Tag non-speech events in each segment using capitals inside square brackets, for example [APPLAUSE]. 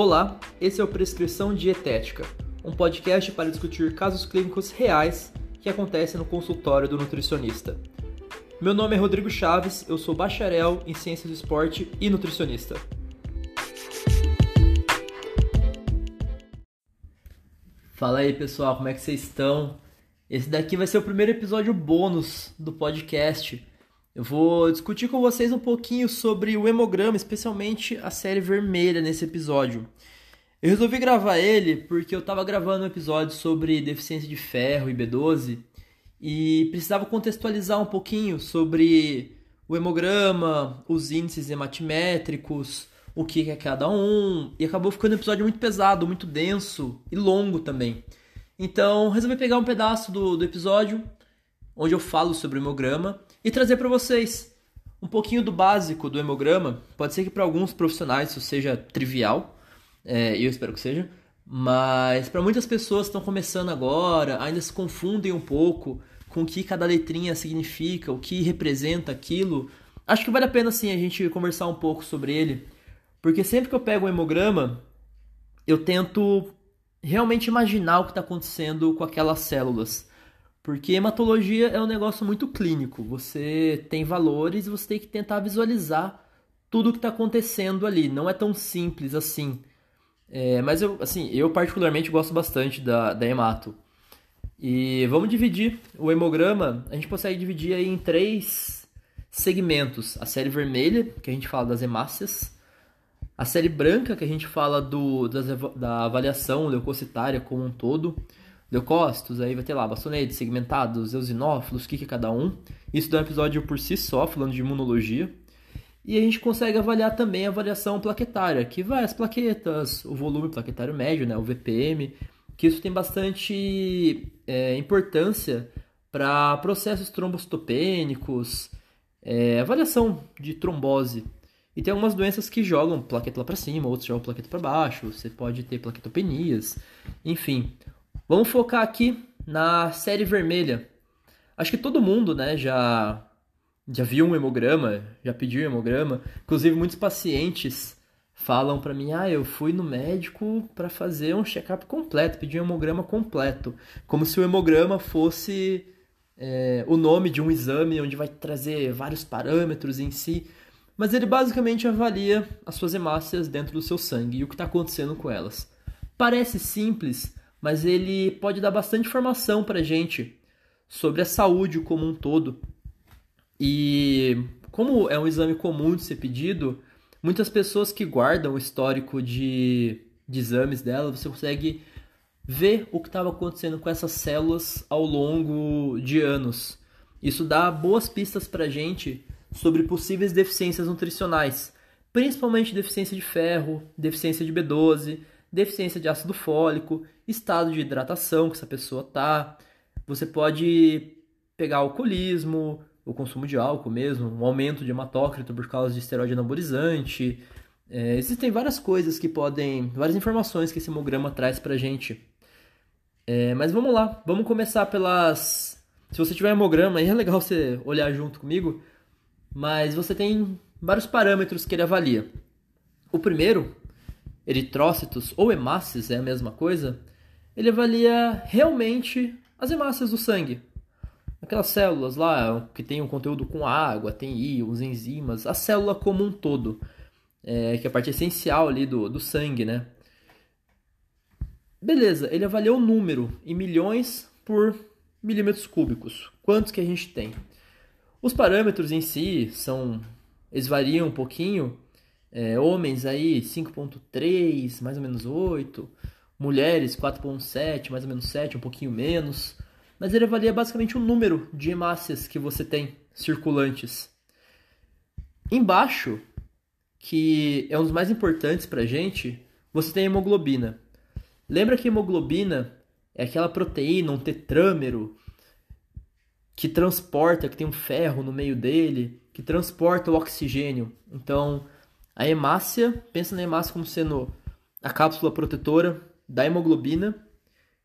Olá, esse é o Prescrição Dietética, um podcast para discutir casos clínicos reais que acontecem no consultório do nutricionista. Meu nome é Rodrigo Chaves, eu sou bacharel em Ciências do Esporte e nutricionista. Fala aí pessoal, como é que vocês estão? Esse daqui vai ser o primeiro episódio bônus do podcast. Eu vou discutir com vocês um pouquinho sobre o hemograma, especialmente a série vermelha nesse episódio. Eu resolvi gravar ele porque eu estava gravando um episódio sobre deficiência de ferro e B12 e precisava contextualizar um pouquinho sobre o hemograma, os índices hematimétricos, o que é cada um, e acabou ficando um episódio muito pesado, muito denso e longo também. Então resolvi pegar um pedaço do, do episódio onde eu falo sobre o hemograma e trazer para vocês um pouquinho do básico do hemograma. Pode ser que para alguns profissionais isso seja trivial, é, eu espero que seja, mas para muitas pessoas que estão começando agora, ainda se confundem um pouco com o que cada letrinha significa, o que representa aquilo. Acho que vale a pena sim a gente conversar um pouco sobre ele, porque sempre que eu pego um hemograma, eu tento realmente imaginar o que está acontecendo com aquelas células. Porque hematologia é um negócio muito clínico. Você tem valores e você tem que tentar visualizar tudo o que está acontecendo ali. Não é tão simples assim. É, mas eu, assim, eu particularmente gosto bastante da, da hemato. E vamos dividir o hemograma. A gente consegue dividir aí em três segmentos: a série vermelha, que a gente fala das hemácias, a série branca, que a gente fala do, das, da avaliação leucocitária como um todo, leucócitos, aí vai ter lá bastonetes, segmentados, eosinófilos, o que, que é cada um. Isso dá um episódio por si só, falando de imunologia. E a gente consegue avaliar também a variação plaquetária, que vai as plaquetas, o volume plaquetário médio, né, o VPM, que isso tem bastante é, importância para processos trombocitopênicos, é, avaliação de trombose. E tem algumas doenças que jogam plaqueta lá para cima, outras jogam plaqueta para baixo, você pode ter plaquetopenias, enfim. Vamos focar aqui na série vermelha. Acho que todo mundo, né, já já viu um hemograma, já pediu um hemograma. Inclusive muitos pacientes falam para mim: "Ah, eu fui no médico para fazer um check-up completo, pedi um hemograma completo", como se o hemograma fosse é, o nome de um exame onde vai trazer vários parâmetros em si, mas ele basicamente avalia as suas hemácias dentro do seu sangue e o que está acontecendo com elas. Parece simples, mas ele pode dar bastante informação para gente sobre a saúde como um todo. E como é um exame comum de ser pedido, muitas pessoas que guardam o histórico de, de exames dela, você consegue ver o que estava acontecendo com essas células ao longo de anos. Isso dá boas pistas para gente sobre possíveis deficiências nutricionais, principalmente deficiência de ferro, deficiência de B12, deficiência de ácido fólico, estado de hidratação que essa pessoa tá. Você pode pegar alcoolismo, o consumo de álcool mesmo, um aumento de hematócrito por causa de esteroide anabolizante. É, existem várias coisas que podem, várias informações que esse hemograma traz pra gente. É, mas vamos lá, vamos começar pelas. Se você tiver hemograma, aí é legal você olhar junto comigo, mas você tem vários parâmetros que ele avalia. O primeiro eritrócitos ou hemácias é a mesma coisa, ele avalia realmente as hemácias do sangue. Aquelas células lá que tem um conteúdo com água, tem íons, enzimas, a célula como um todo, é, que é a parte essencial ali do, do sangue, né? Beleza, ele avalia o número em milhões por milímetros cúbicos. Quantos que a gente tem? Os parâmetros em si são, eles variam um pouquinho, é, homens aí 5.3, mais ou menos 8. Mulheres 4.7, mais ou menos 7, um pouquinho menos. Mas ele avalia basicamente o número de hemácias que você tem circulantes. Embaixo, que é um dos mais importantes para a gente, você tem a hemoglobina. Lembra que a hemoglobina é aquela proteína, um tetrâmero, que transporta, que tem um ferro no meio dele, que transporta o oxigênio. Então, a hemácia, pensa na hemácia como sendo a cápsula protetora da hemoglobina,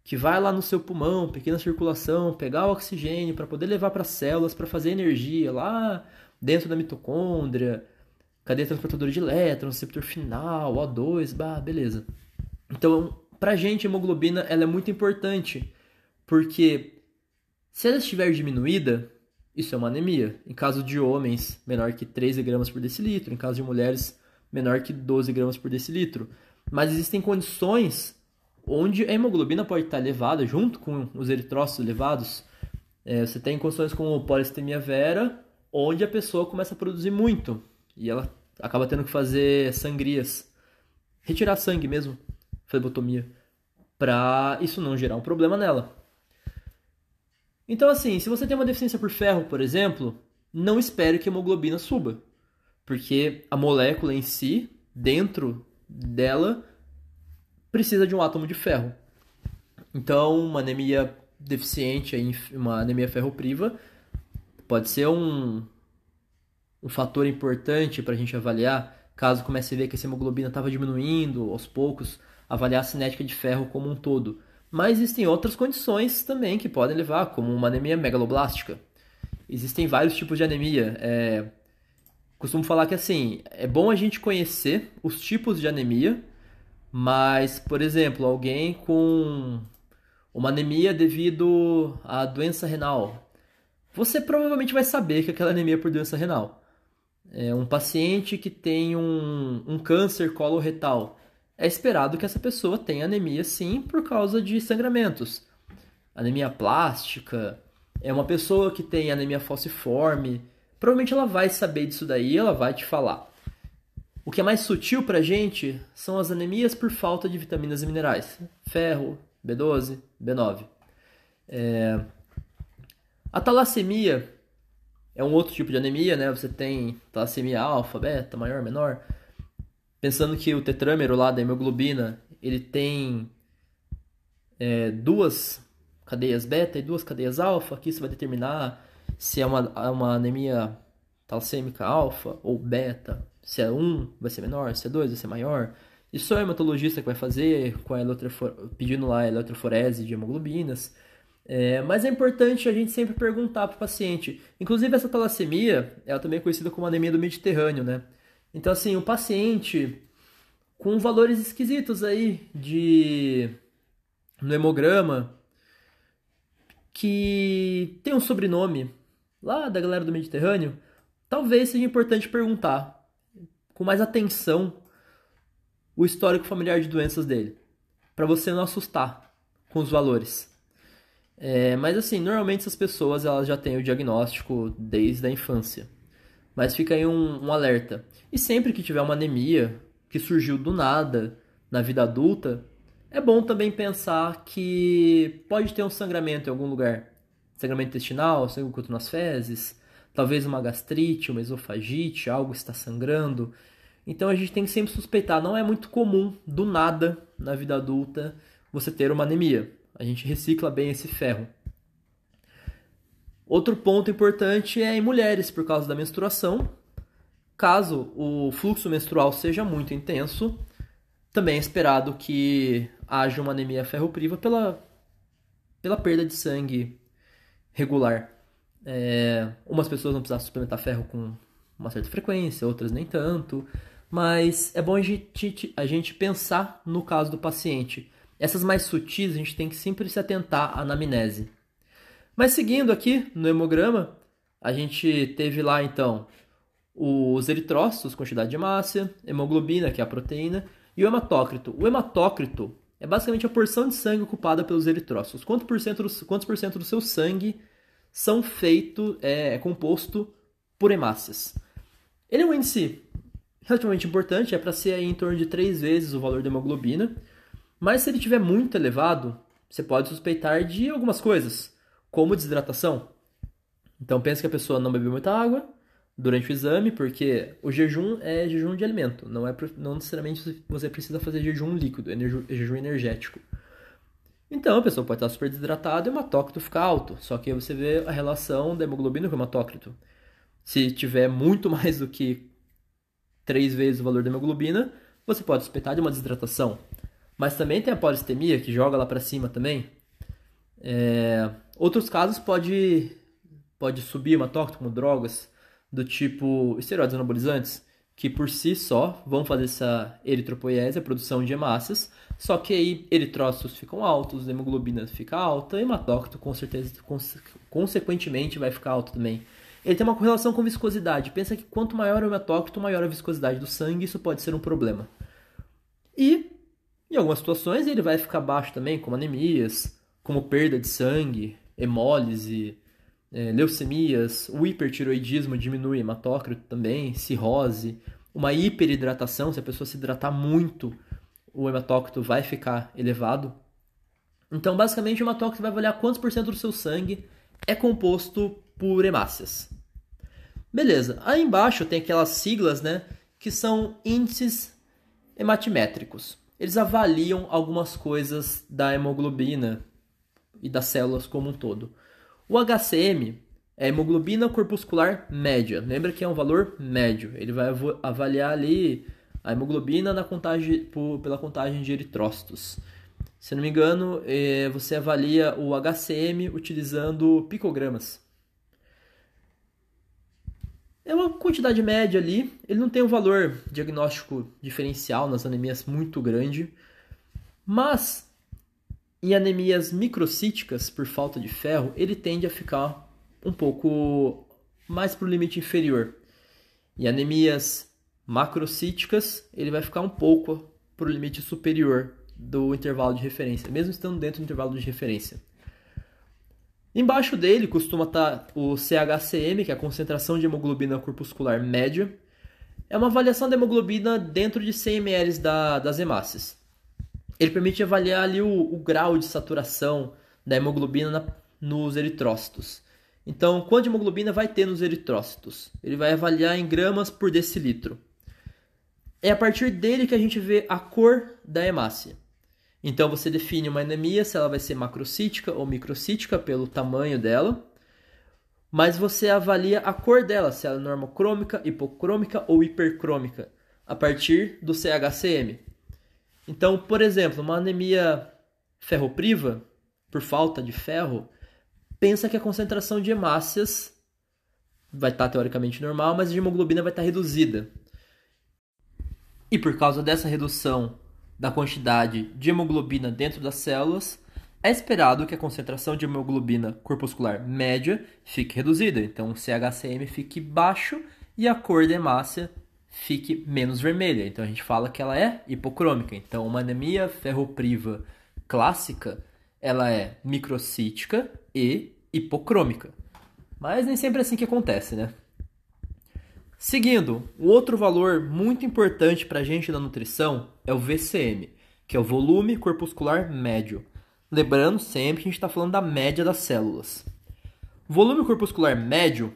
que vai lá no seu pulmão, pequena circulação, pegar o oxigênio para poder levar para as células para fazer energia lá dentro da mitocôndria, cadeia transportadora de elétrons, receptor final, O2, bah, beleza. Então, pra gente, a hemoglobina ela é muito importante, porque se ela estiver diminuída, isso é uma anemia. Em caso de homens, menor que 13 gramas por decilitro, em caso de mulheres, menor que 12 gramas por decilitro. Mas existem condições onde a hemoglobina pode estar elevada junto com os eritrócitos elevados. É, você tem condições como polistemia vera, onde a pessoa começa a produzir muito e ela acaba tendo que fazer sangrias, retirar sangue mesmo, flebotomia, para isso não gerar um problema nela. Então, assim, se você tem uma deficiência por ferro, por exemplo, não espere que a hemoglobina suba, porque a molécula em si, dentro dela, precisa de um átomo de ferro. Então, uma anemia deficiente, uma anemia ferropriva, pode ser um, um fator importante para a gente avaliar, caso comece a ver que essa hemoglobina estava diminuindo aos poucos, avaliar a cinética de ferro como um todo. Mas existem outras condições também que podem levar, como uma anemia megaloblástica. Existem vários tipos de anemia. É... Costumo falar que assim, é bom a gente conhecer os tipos de anemia, mas, por exemplo, alguém com uma anemia devido à doença renal, você provavelmente vai saber que aquela anemia é por doença renal. É, um paciente que tem um, um câncer coloretal, é esperado que essa pessoa tenha anemia sim por causa de sangramentos. Anemia plástica, é uma pessoa que tem anemia falciforme, provavelmente ela vai saber disso daí, ela vai te falar. O que é mais sutil pra gente são as anemias por falta de vitaminas e minerais, ferro, B12, B9. É... A talassemia é um outro tipo de anemia, né? Você tem talassemia alfa, beta, maior, menor. Pensando que o tetrâmero lá da hemoglobina, ele tem é, duas cadeias beta e duas cadeias alfa, aqui você vai determinar se é uma, uma anemia talassêmica alfa ou beta, se é 1 vai ser menor, se é 2 vai ser maior. Isso é o hematologista que vai fazer, com a pedindo lá a eletroforese de hemoglobinas. É, mas é importante a gente sempre perguntar para o paciente. Inclusive, essa talassemia, ela também é conhecida como anemia do Mediterrâneo, né? Então, assim, o paciente com valores esquisitos aí de no hemograma que tem um sobrenome lá da galera do Mediterrâneo, talvez seja importante perguntar com mais atenção o histórico familiar de doenças dele, para você não assustar com os valores. É, mas assim, normalmente essas pessoas elas já têm o diagnóstico desde a infância. Mas fica aí um, um alerta. E sempre que tiver uma anemia que surgiu do nada na vida adulta, é bom também pensar que pode ter um sangramento em algum lugar. Sangramento intestinal, sangue oculto nas fezes, talvez uma gastrite, uma esofagite, algo está sangrando. Então a gente tem que sempre suspeitar. Não é muito comum, do nada, na vida adulta, você ter uma anemia a gente recicla bem esse ferro. Outro ponto importante é em mulheres, por causa da menstruação. Caso o fluxo menstrual seja muito intenso, também é esperado que haja uma anemia ferropriva pela, pela perda de sangue regular. É, umas pessoas vão precisar suplementar ferro com uma certa frequência, outras nem tanto. Mas é bom a gente, a gente pensar no caso do paciente. Essas mais sutis a gente tem que sempre se atentar à anamnese. Mas seguindo aqui no hemograma, a gente teve lá então os eritrócitos, quantidade de massa, hemoglobina, que é a proteína, e o hematócrito. O hematócrito é basicamente a porção de sangue ocupada pelos eritrócitos. Quanto por cento do, quantos por cento do seu sangue são feito, é, é composto por hemácias. Ele é um índice relativamente importante, é para ser em torno de 3 vezes o valor da hemoglobina. Mas se ele estiver muito elevado, você pode suspeitar de algumas coisas, como desidratação. Então pense que a pessoa não bebeu muita água durante o exame, porque o jejum é jejum de alimento, não é não necessariamente você precisa fazer jejum líquido, é jejum energético. Então a pessoa pode estar super desidratada e o hematócrito fica alto, só que aí você vê a relação da hemoglobina com o hematócrito. Se tiver muito [LAUGHS] mais do que três vezes o valor da hemoglobina, você pode suspeitar de uma desidratação. Mas também tem a polistemia, que joga lá para cima também. É... Outros casos pode, pode subir hematócrito como drogas do tipo esteroides anabolizantes, que por si só vão fazer essa eritropoiese, a produção de hemácias, só que aí eritrócitos ficam altos, hemoglobina fica alta, hematócrito com certeza, consequentemente vai ficar alto também. Ele tem uma correlação com viscosidade. Pensa que quanto maior o hematócrito, maior a viscosidade do sangue, isso pode ser um problema. E, em algumas situações, ele vai ficar baixo também, como anemias, como perda de sangue, hemólise, é, leucemias, o hipertiroidismo diminui hematócrito também, cirrose, uma hiperidratação, se a pessoa se hidratar muito, o hematócrito vai ficar elevado. Então, basicamente, o hematócrito vai avaliar quantos por cento do seu sangue é composto por hemácias. Beleza, aí embaixo tem aquelas siglas, né, que são índices hematimétricos. Eles avaliam algumas coisas da hemoglobina e das células como um todo. O HCM é hemoglobina corpuscular média. Lembra que é um valor médio. Ele vai avaliar ali a hemoglobina na contagem, pela contagem de eritrócitos. Se não me engano, é, você avalia o HCM utilizando picogramas. É uma quantidade média ali. Ele não tem um valor diagnóstico diferencial nas anemias muito grande. Mas em anemias microcíticas, por falta de ferro, ele tende a ficar um pouco mais para o limite inferior. Em anemias macrocíticas, ele vai ficar um pouco para o limite superior do intervalo de referência, mesmo estando dentro do intervalo de referência. Embaixo dele costuma estar tá o CHCM, que é a concentração de hemoglobina corpuscular média. É uma avaliação da hemoglobina dentro de 100 ml da, das hemácias ele permite avaliar ali o, o grau de saturação da hemoglobina na, nos eritrócitos. Então, quanto de hemoglobina vai ter nos eritrócitos? Ele vai avaliar em gramas por decilitro. É a partir dele que a gente vê a cor da hemácia. Então, você define uma anemia, se ela vai ser macrocítica ou microcítica, pelo tamanho dela. Mas você avalia a cor dela, se ela é normocrômica, hipocrômica ou hipercrômica, a partir do CHCM. Então, por exemplo, uma anemia ferropriva, por falta de ferro, pensa que a concentração de hemácias vai estar teoricamente normal, mas a hemoglobina vai estar reduzida. E por causa dessa redução da quantidade de hemoglobina dentro das células, é esperado que a concentração de hemoglobina corpuscular média fique reduzida, então o CHCM fique baixo e a cor da hemácia fique menos vermelha. Então a gente fala que ela é hipocrômica. Então uma anemia ferropriva clássica, ela é microcítica e hipocrômica. Mas nem sempre é assim que acontece, né? Seguindo, o outro valor muito importante para a gente da nutrição é o VCM, que é o volume corpuscular médio. Lembrando sempre que a gente está falando da média das células. O volume corpuscular médio,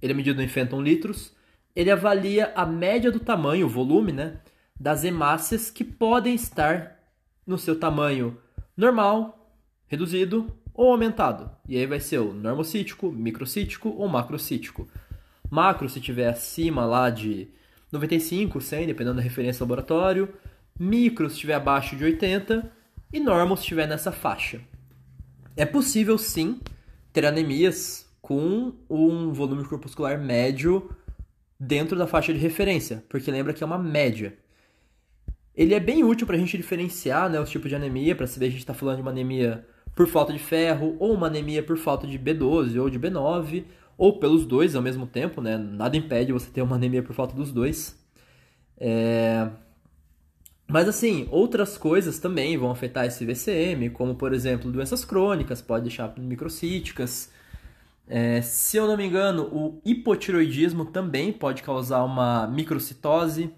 ele é medido em fenton litros, ele avalia a média do tamanho, o volume, né, das hemácias que podem estar no seu tamanho normal, reduzido ou aumentado. E aí vai ser o normocítico, microcítico ou macrocítico. Macro se tiver acima lá de 95, 100, dependendo da referência laboratório. Micro se estiver abaixo de 80 e normo se estiver nessa faixa. É possível sim ter anemias com um volume corpuscular médio dentro da faixa de referência, porque lembra que é uma média. Ele é bem útil para a gente diferenciar né, os tipos de anemia, para saber se a gente está falando de uma anemia por falta de ferro, ou uma anemia por falta de B12 ou de B9, ou pelos dois ao mesmo tempo, né? Nada impede você ter uma anemia por falta dos dois. É... Mas assim, outras coisas também vão afetar esse VCM, como por exemplo doenças crônicas, pode deixar microcíticas, é, se eu não me engano, o hipotiroidismo também pode causar uma microcitose,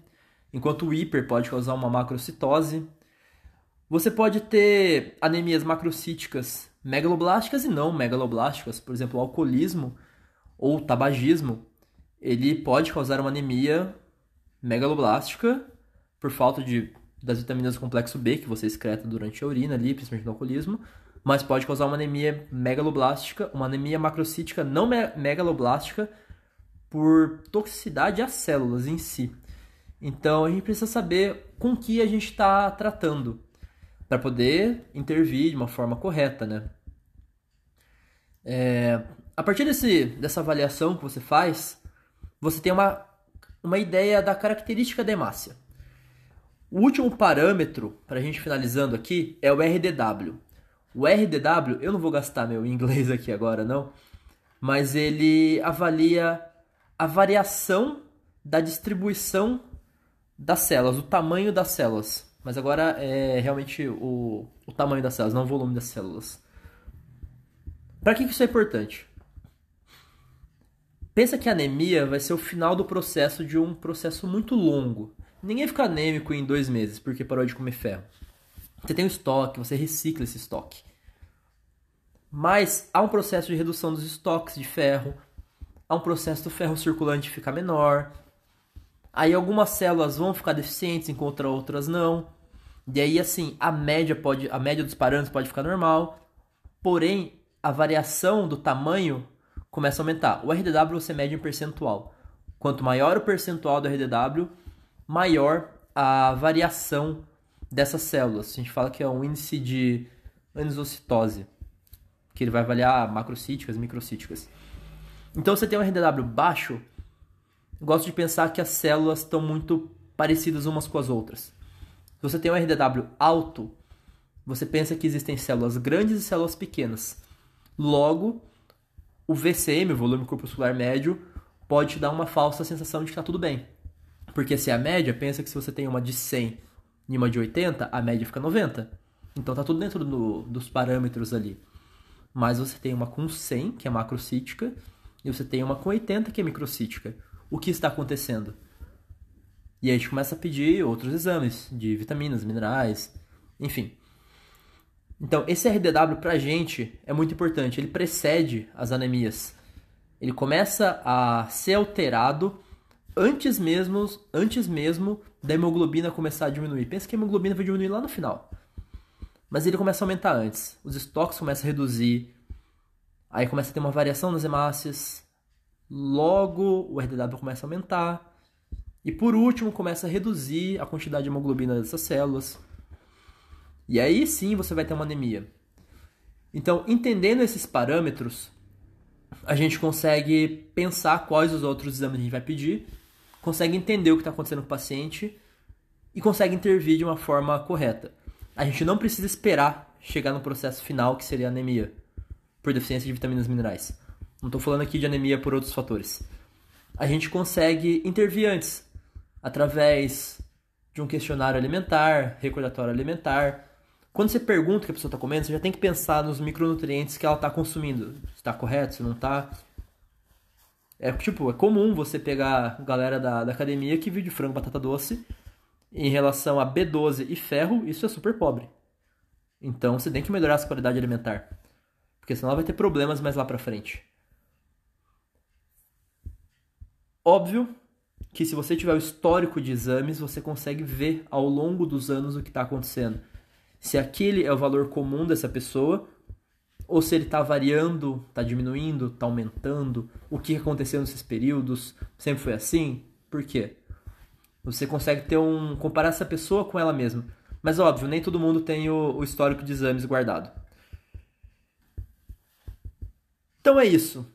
enquanto o hiper pode causar uma macrocitose. Você pode ter anemias macrocíticas megaloblásticas e não megaloblásticas, por exemplo, o alcoolismo ou tabagismo, ele pode causar uma anemia megaloblástica por falta de, das vitaminas do complexo B que você excreta durante a urina ali, principalmente no alcoolismo, mas pode causar uma anemia megaloblástica, uma anemia macrocítica não me megaloblástica por toxicidade às células em si. Então a gente precisa saber com que a gente está tratando para poder intervir de uma forma correta, né? É, a partir desse, dessa avaliação que você faz, você tem uma uma ideia da característica da hemácia. O último parâmetro, para a gente finalizando aqui, é o RDW. O RDW, eu não vou gastar meu inglês aqui agora não, mas ele avalia a variação da distribuição das células, o tamanho das células. Mas agora é realmente o, o tamanho das células, não o volume das células. Para que, isso é importante? Pensa que a anemia vai ser o final do processo de um processo muito longo. Ninguém fica anêmico em dois meses porque parou de comer ferro. Você tem um estoque, você recicla esse estoque. Mas há um processo de redução dos estoques de ferro, há um processo do ferro circulante ficar menor. Aí algumas células vão ficar deficientes, enquanto outras não. E aí assim, a média pode, a média dos parâmetros pode ficar normal. Porém, a variação do tamanho começa a aumentar. O RDW você mede em percentual. Quanto maior o percentual do RDW, maior a variação dessas células. A gente fala que é um índice de anisocitose, que ele vai avaliar macrocíticas, microcíticas. Então, você tem um RDW baixo, gosto de pensar que as células estão muito parecidas umas com as outras. Se você tem um RDW alto, você pensa que existem células grandes e células pequenas. Logo, o VCM, volume corpuscular médio, pode te dar uma falsa sensação de que está tudo bem. Porque se é a média, pensa que se você tem uma de 100 e uma de 80, a média fica 90. Então tá tudo dentro do, dos parâmetros ali. Mas você tem uma com 100, que é macrocítica, e você tem uma com 80, que é microcítica. O que está acontecendo? E aí a gente começa a pedir outros exames de vitaminas, minerais, enfim. Então, esse RDW pra gente é muito importante. Ele precede as anemias. Ele começa a ser alterado antes mesmo, antes mesmo da hemoglobina começar a diminuir. Pensa que a hemoglobina vai diminuir lá no final. Mas ele começa a aumentar antes. Os estoques começam a reduzir. Aí começa a ter uma variação nas hemácias. Logo, o RDW começa a aumentar. E por último, começa a reduzir a quantidade de hemoglobina dessas células. E aí sim você vai ter uma anemia. Então, entendendo esses parâmetros, a gente consegue pensar quais os outros exames a gente vai pedir consegue entender o que está acontecendo com o paciente e consegue intervir de uma forma correta. A gente não precisa esperar chegar no processo final, que seria anemia, por deficiência de vitaminas e minerais. Não estou falando aqui de anemia por outros fatores. A gente consegue intervir antes, através de um questionário alimentar, recordatório alimentar. Quando você pergunta o que a pessoa está comendo, você já tem que pensar nos micronutrientes que ela está consumindo. Se está correto, se não está. É tipo, é comum você pegar galera da, da academia que vive de frango batata doce em relação a B12 e ferro, isso é super pobre. Então você tem que melhorar essa qualidade alimentar. Porque senão vai ter problemas mais lá pra frente. Óbvio que se você tiver o histórico de exames, você consegue ver ao longo dos anos o que está acontecendo. Se aquele é o valor comum dessa pessoa ou se ele está variando, está diminuindo, está aumentando, o que aconteceu nesses períodos, sempre foi assim? Por quê? Você consegue ter um comparar essa pessoa com ela mesma. Mas óbvio, nem todo mundo tem o, o histórico de exames guardado. Então é isso.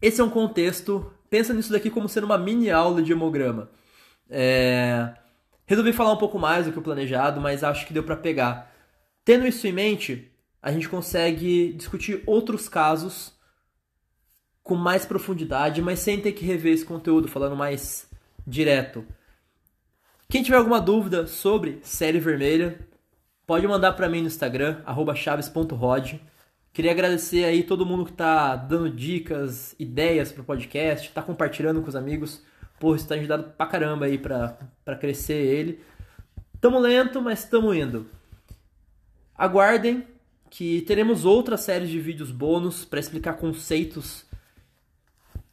Esse é um contexto. Pensa nisso daqui como sendo uma mini aula de hemograma. É... Resolvi falar um pouco mais do que o planejado, mas acho que deu para pegar. Tendo isso em mente, a gente consegue discutir outros casos com mais profundidade, mas sem ter que rever esse conteúdo, falando mais direto. Quem tiver alguma dúvida sobre série vermelha, pode mandar para mim no Instagram, chaves.rod. Queria agradecer aí todo mundo que está dando dicas, ideias pro podcast, está compartilhando com os amigos. Pô, isso tá ajudando pra caramba aí pra, pra crescer ele. Tamo lento, mas tamo indo. Aguardem que teremos outras séries de vídeos bônus para explicar conceitos.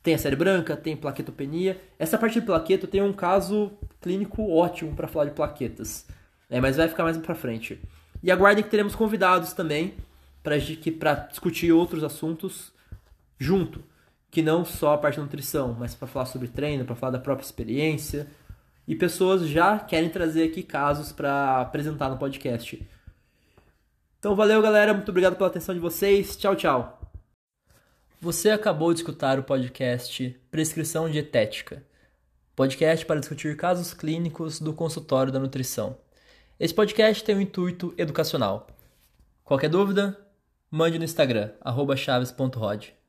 Tem a série branca, tem plaquetopenia. Essa parte de plaqueto tem um caso clínico ótimo para falar de plaquetas, é, mas vai ficar mais para frente. E aguardem que teremos convidados também para discutir outros assuntos junto, que não só a parte da nutrição, mas para falar sobre treino, para falar da própria experiência. E pessoas já querem trazer aqui casos para apresentar no podcast. Então valeu, galera. Muito obrigado pela atenção de vocês. Tchau, tchau. Você acabou de escutar o podcast Prescrição Dietética. podcast para discutir casos clínicos do consultório da nutrição. Esse podcast tem um intuito educacional. Qualquer dúvida, mande no Instagram, chaves.rod.